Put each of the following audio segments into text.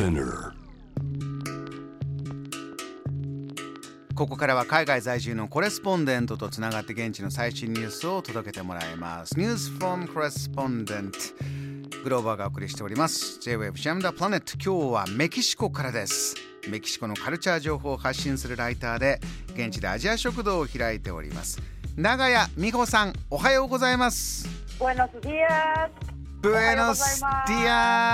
Spinner ここからは海外在住のコレスポンデントとつながって現地の最新ニュースを届けてもらいます。ニュースフォームコレスポンデントグローバーがお送りしております。J-Wave ジャムダプラネット今日はメキシコからです。メキシコのカルチャー情報を発信するライターで現地でアジア食堂を開いております。長屋美穂さんおはようございます。Buenos días. ブエノスディ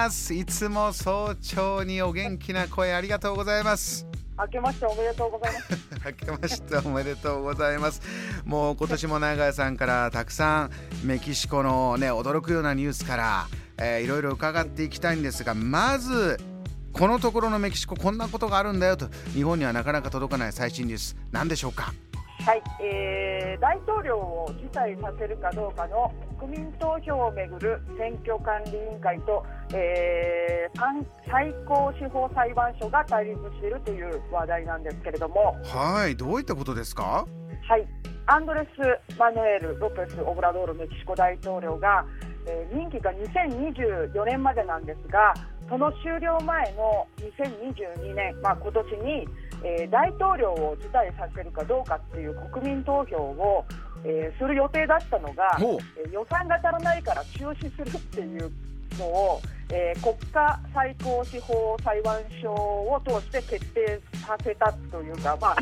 アスいつも早朝にお元気な声ありがとうございます。明けましておめでとうございます。明けましておめでとうございます。もう今年も長屋さんからたくさんメキシコのね驚くようなニュースから、えーいろいろ伺っていきたいんですがまずこのところのメキシコこんなことがあるんだよと日本にはなかなか届かない最新ニュース何でしょうか？はい、えー、大統領を辞退させるかどうかの国民投票をめぐる選挙管理委員会と、えー、三最高司法裁判所が対立しているという話題なんですけれども、はいどういったことですか？はい、アンドレス・マヌエル・ロペス・オブラドールメキシコ大統領が、えー任期が2024年までなんですがその終了前の2022年、まあ、今年に、えー大統領を辞退させるかどうかっていう国民投票を、えーする予定だったのが、えー予算が足らないから中止するっていうのを、えー国家最高司法裁判所を通して決定させたというか、まあ、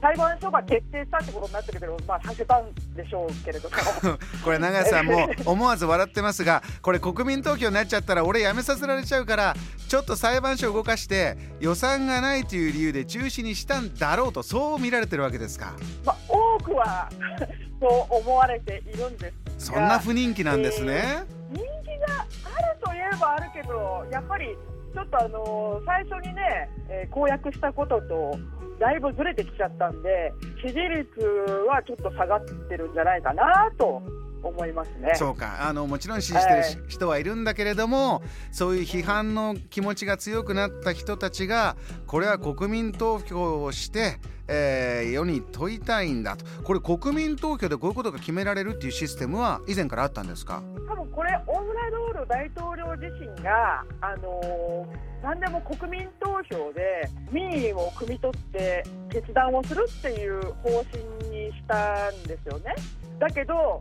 裁判所が決定したってことになってるけど、まあ、させたんでしょうけれども。これ長屋さんも思わず笑ってますがこれ国民投票になっちゃったら俺辞めさせられちゃうからちょっと裁判所を動かして予算がないという理由で中止にしたんだろうとそう見られてるわけですか。まあ、多くは そう思われているんですがそんな不人気なんですね、人気があるといえばあるけどやっぱりちょっとあの最初にね、えー公約したこととだいぶずれてきちゃったんで支持率はちょっと下がってるんじゃないかなと思いますね。そうかあのもちろん支持してるし人はいるんだけれどもそういう批判の気持ちが強くなった人たちがこれは国民投票をして、えー世に問いたいんだとこれ国民投票でこういうことが決められるっていうシステムは以前からあったんですか？多分これオブラドール大統領自身が、あのー何でも国民投票で民意を汲み取って決断をするっていう方針にしたんですよね。だけど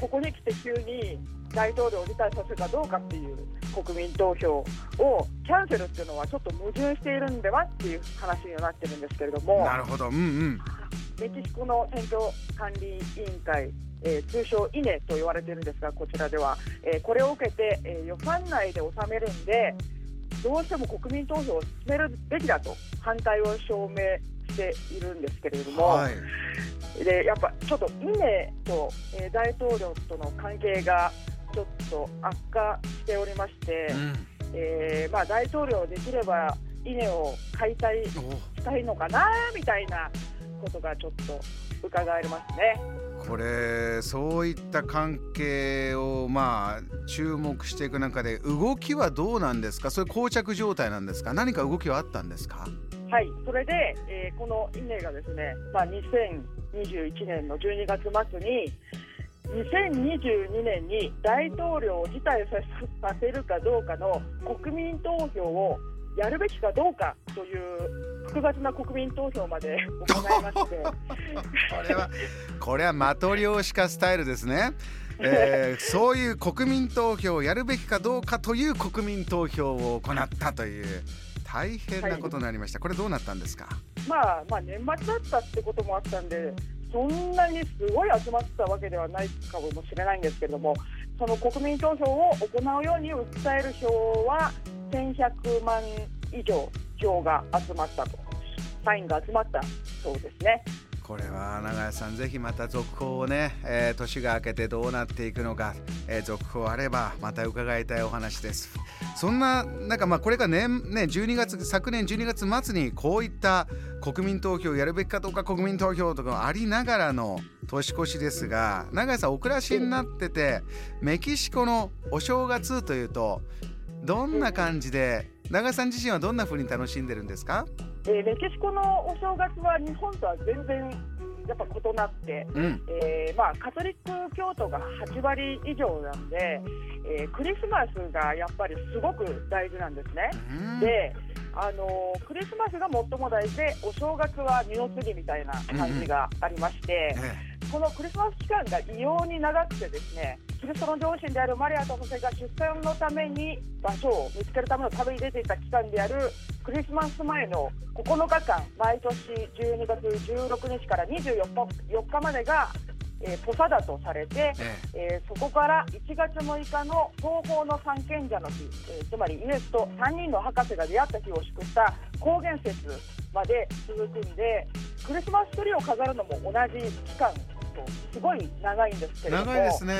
ここに来て急に大統領を辞退させるかどうかっていう国民投票をキャンセルっていうのはちょっと矛盾しているんではっていう話にはなってるんですけれども。なるほどうんうんメキシコの選挙管理委員会、えー通称イネと言われているんですが、こちらでは、えーこれを受けて、えー予算内で収めるんで、どうしても国民投票を進めるべきだと反対を証明しているんですけれども、はいでやっぱちょっとイネと、えー大統領との関係がちょっと悪化しておりまして、うん。えーまあ、大統領できればイネを解体おしたいのかなみたいなことがちょっと伺えますね。これそういった関係をまあ注目していく中で動きはどうなんですか？それ膠着状態なんですか？何か動きはあったんですか？はい、それで、えーこのイネがですね、まあ、2021年の12月末に2022年に大統領を辞退させるかどうかの国民投票をやるべきかどうかという複雑な国民投票まで行いまして。これはこれはマトリョーシカスタイルですね、えーそういう国民投票をやるべきかどうかという国民投票を行ったという大変なことになりました、これどうなったんですか？まあ、まあ年末だったってこともあったんで、そんなにすごい集まったわけではないかもしれないんですけれども、その国民投票を行うように訴える票は1100万以上票が集まったと、サインが集まったそうですね。これは長谷さんぜひまた続報をね、えー年が明けてどうなっていくのか、えー続報あればまた伺いたいお話ですそんななんかまあこれが年ね12月昨年12月末にこういった国民投票やるべきかどうか国民投票とかありながらの年越しですが長谷さんお暮らしになっててメキシコのお正月というとどんな感じで長谷さん自身はどんな風に楽しんでるんですか？えーメキシコのお正月は日本とは全然やっぱ異なって、うん。えーまあ、カトリック教徒が8割以上なんで、えークリスマスがやっぱりすごく大事なんですね。うん。で、あのクリスマスが最も大事でお正月は二の次みたいな感じがありまして、えこのクリスマス期間が異様に長くてですねキリストの両親であるマリアとホセが出産のために場所を見つけるための旅に出ていた期間であるクリスマス前の9日間毎年12月16日から24日 ,4 日までが、えーポサダとされて、ええーそこから1月6日の東方の三賢者の日、えーつまりイエスと3人の博士が出会った日を祝した高原節まで続くんでクリスマスツリーを飾るのも同じ期間とすごい長いんですけえれども長いですね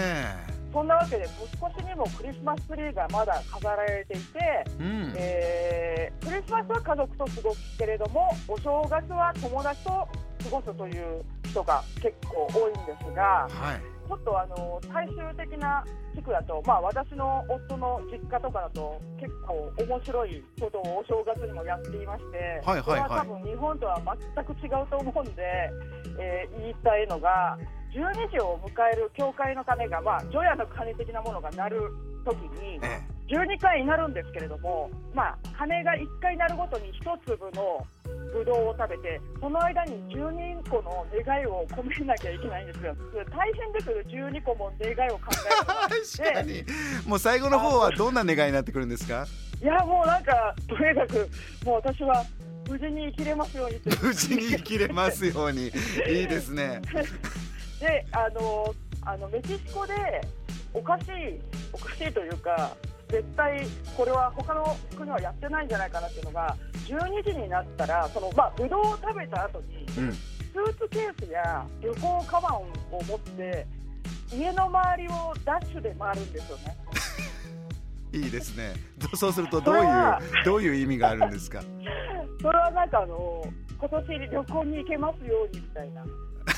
そんなわけで年越しにもクリスマスツリーがまだ飾られていて、うんえークリスマスは家族と過ごすけれどもお正月は友達と過ごすという人が結構多いんですが。はいちょっとあの最終的な地区だと、まあ、私の夫の実家とかだと結構面白いことをお正月にもやっていまして、はいはいはい。これは多分日本とは全く違うと思うんで、えー言いたいのが12時を迎える教会の鐘が、まあ、除夜の鐘的なものが鳴る時にえ12回鳴るんですけれども、まあ、鐘が1回鳴るごとに1粒のぶどうを食べてその間に12個の願いを込めなきゃいけないんですよ。大変ですよ12個も願いを考える確かに。もう最後の方はどんな願いになってくるんですか？いやもうなんかとにかくもう私は無事に生きれますように無事に生きれますように。いいですね。であのあのメキシコでおかしいおかしいというか絶対これは他の国はやってないんじゃないかなっていうのが12時になったらそのまあブドウを食べた後にうんスーツケースや旅行カバンを持って家の周りをダッシュで回るんですよね。いいですねどそうするとどういうどういう意味があるんですか？それはなんかあの今年旅行に行けますようにみたいな。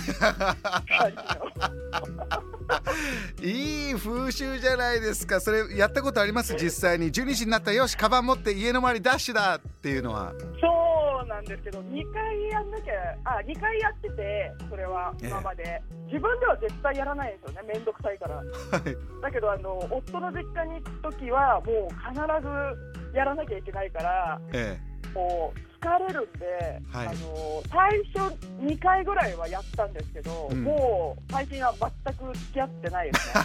いい風習じゃないですか。それやったことあります？実際に。12時になったらよしカバン持って家の周りダッシュだっていうのは。そうなんですけど、2回やんなきゃ、あ2回やってて、それはええ。今まで、自分では絶対やらないんですよね、めんどくさいから。はい。だけどあの、夫の実家に行くときは、もう必ずやらなきゃいけないから、えもう疲れるんで、はい。あの最初2回ぐらいはやったんですけど、うん。もう最近は全く付き合ってないですね。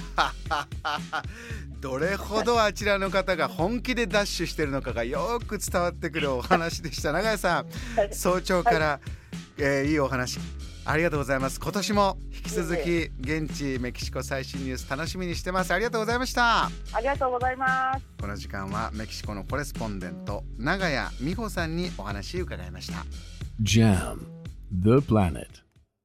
え どれほどあちらの方が本気でダッシュしてるのかがよく伝わってくるお話でした。永井さんはい。早朝から、えーいいお話ありがとうございます今年も引き続き現地メキシコ最新ニュース楽しみにしてますありがとうございましたありがとうございます。この時間はメキシコのコレスポンデント長谷美穂さんにお話伺いました Jam, the planet.